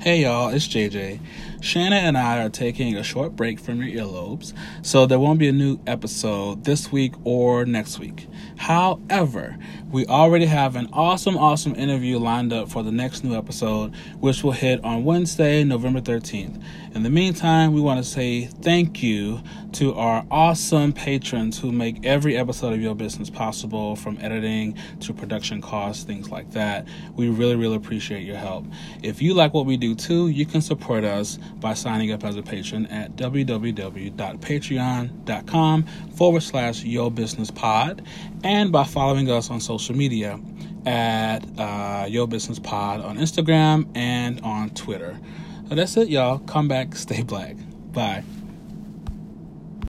Hey y'all, it's JJ. Shanna and I are taking a short break from your earlobes, so there won't be a new episode this week or next week. However, we already have an awesome, awesome interview lined up for the next new episode, which will hit on Wednesday, November 13th. In the meantime, we want to say thank you to our awesome patrons who make every episode of Your Business possible, from editing to production costs, things like that. We really, really appreciate your help. If you like what we do too, you can support us by signing up as a patron at www.patreon.com forward slash Your Business Pod and by following us on social media at uh, Business Pod on Instagram and on Twitter. So that's it, y'all. Come back, stay black. Bye.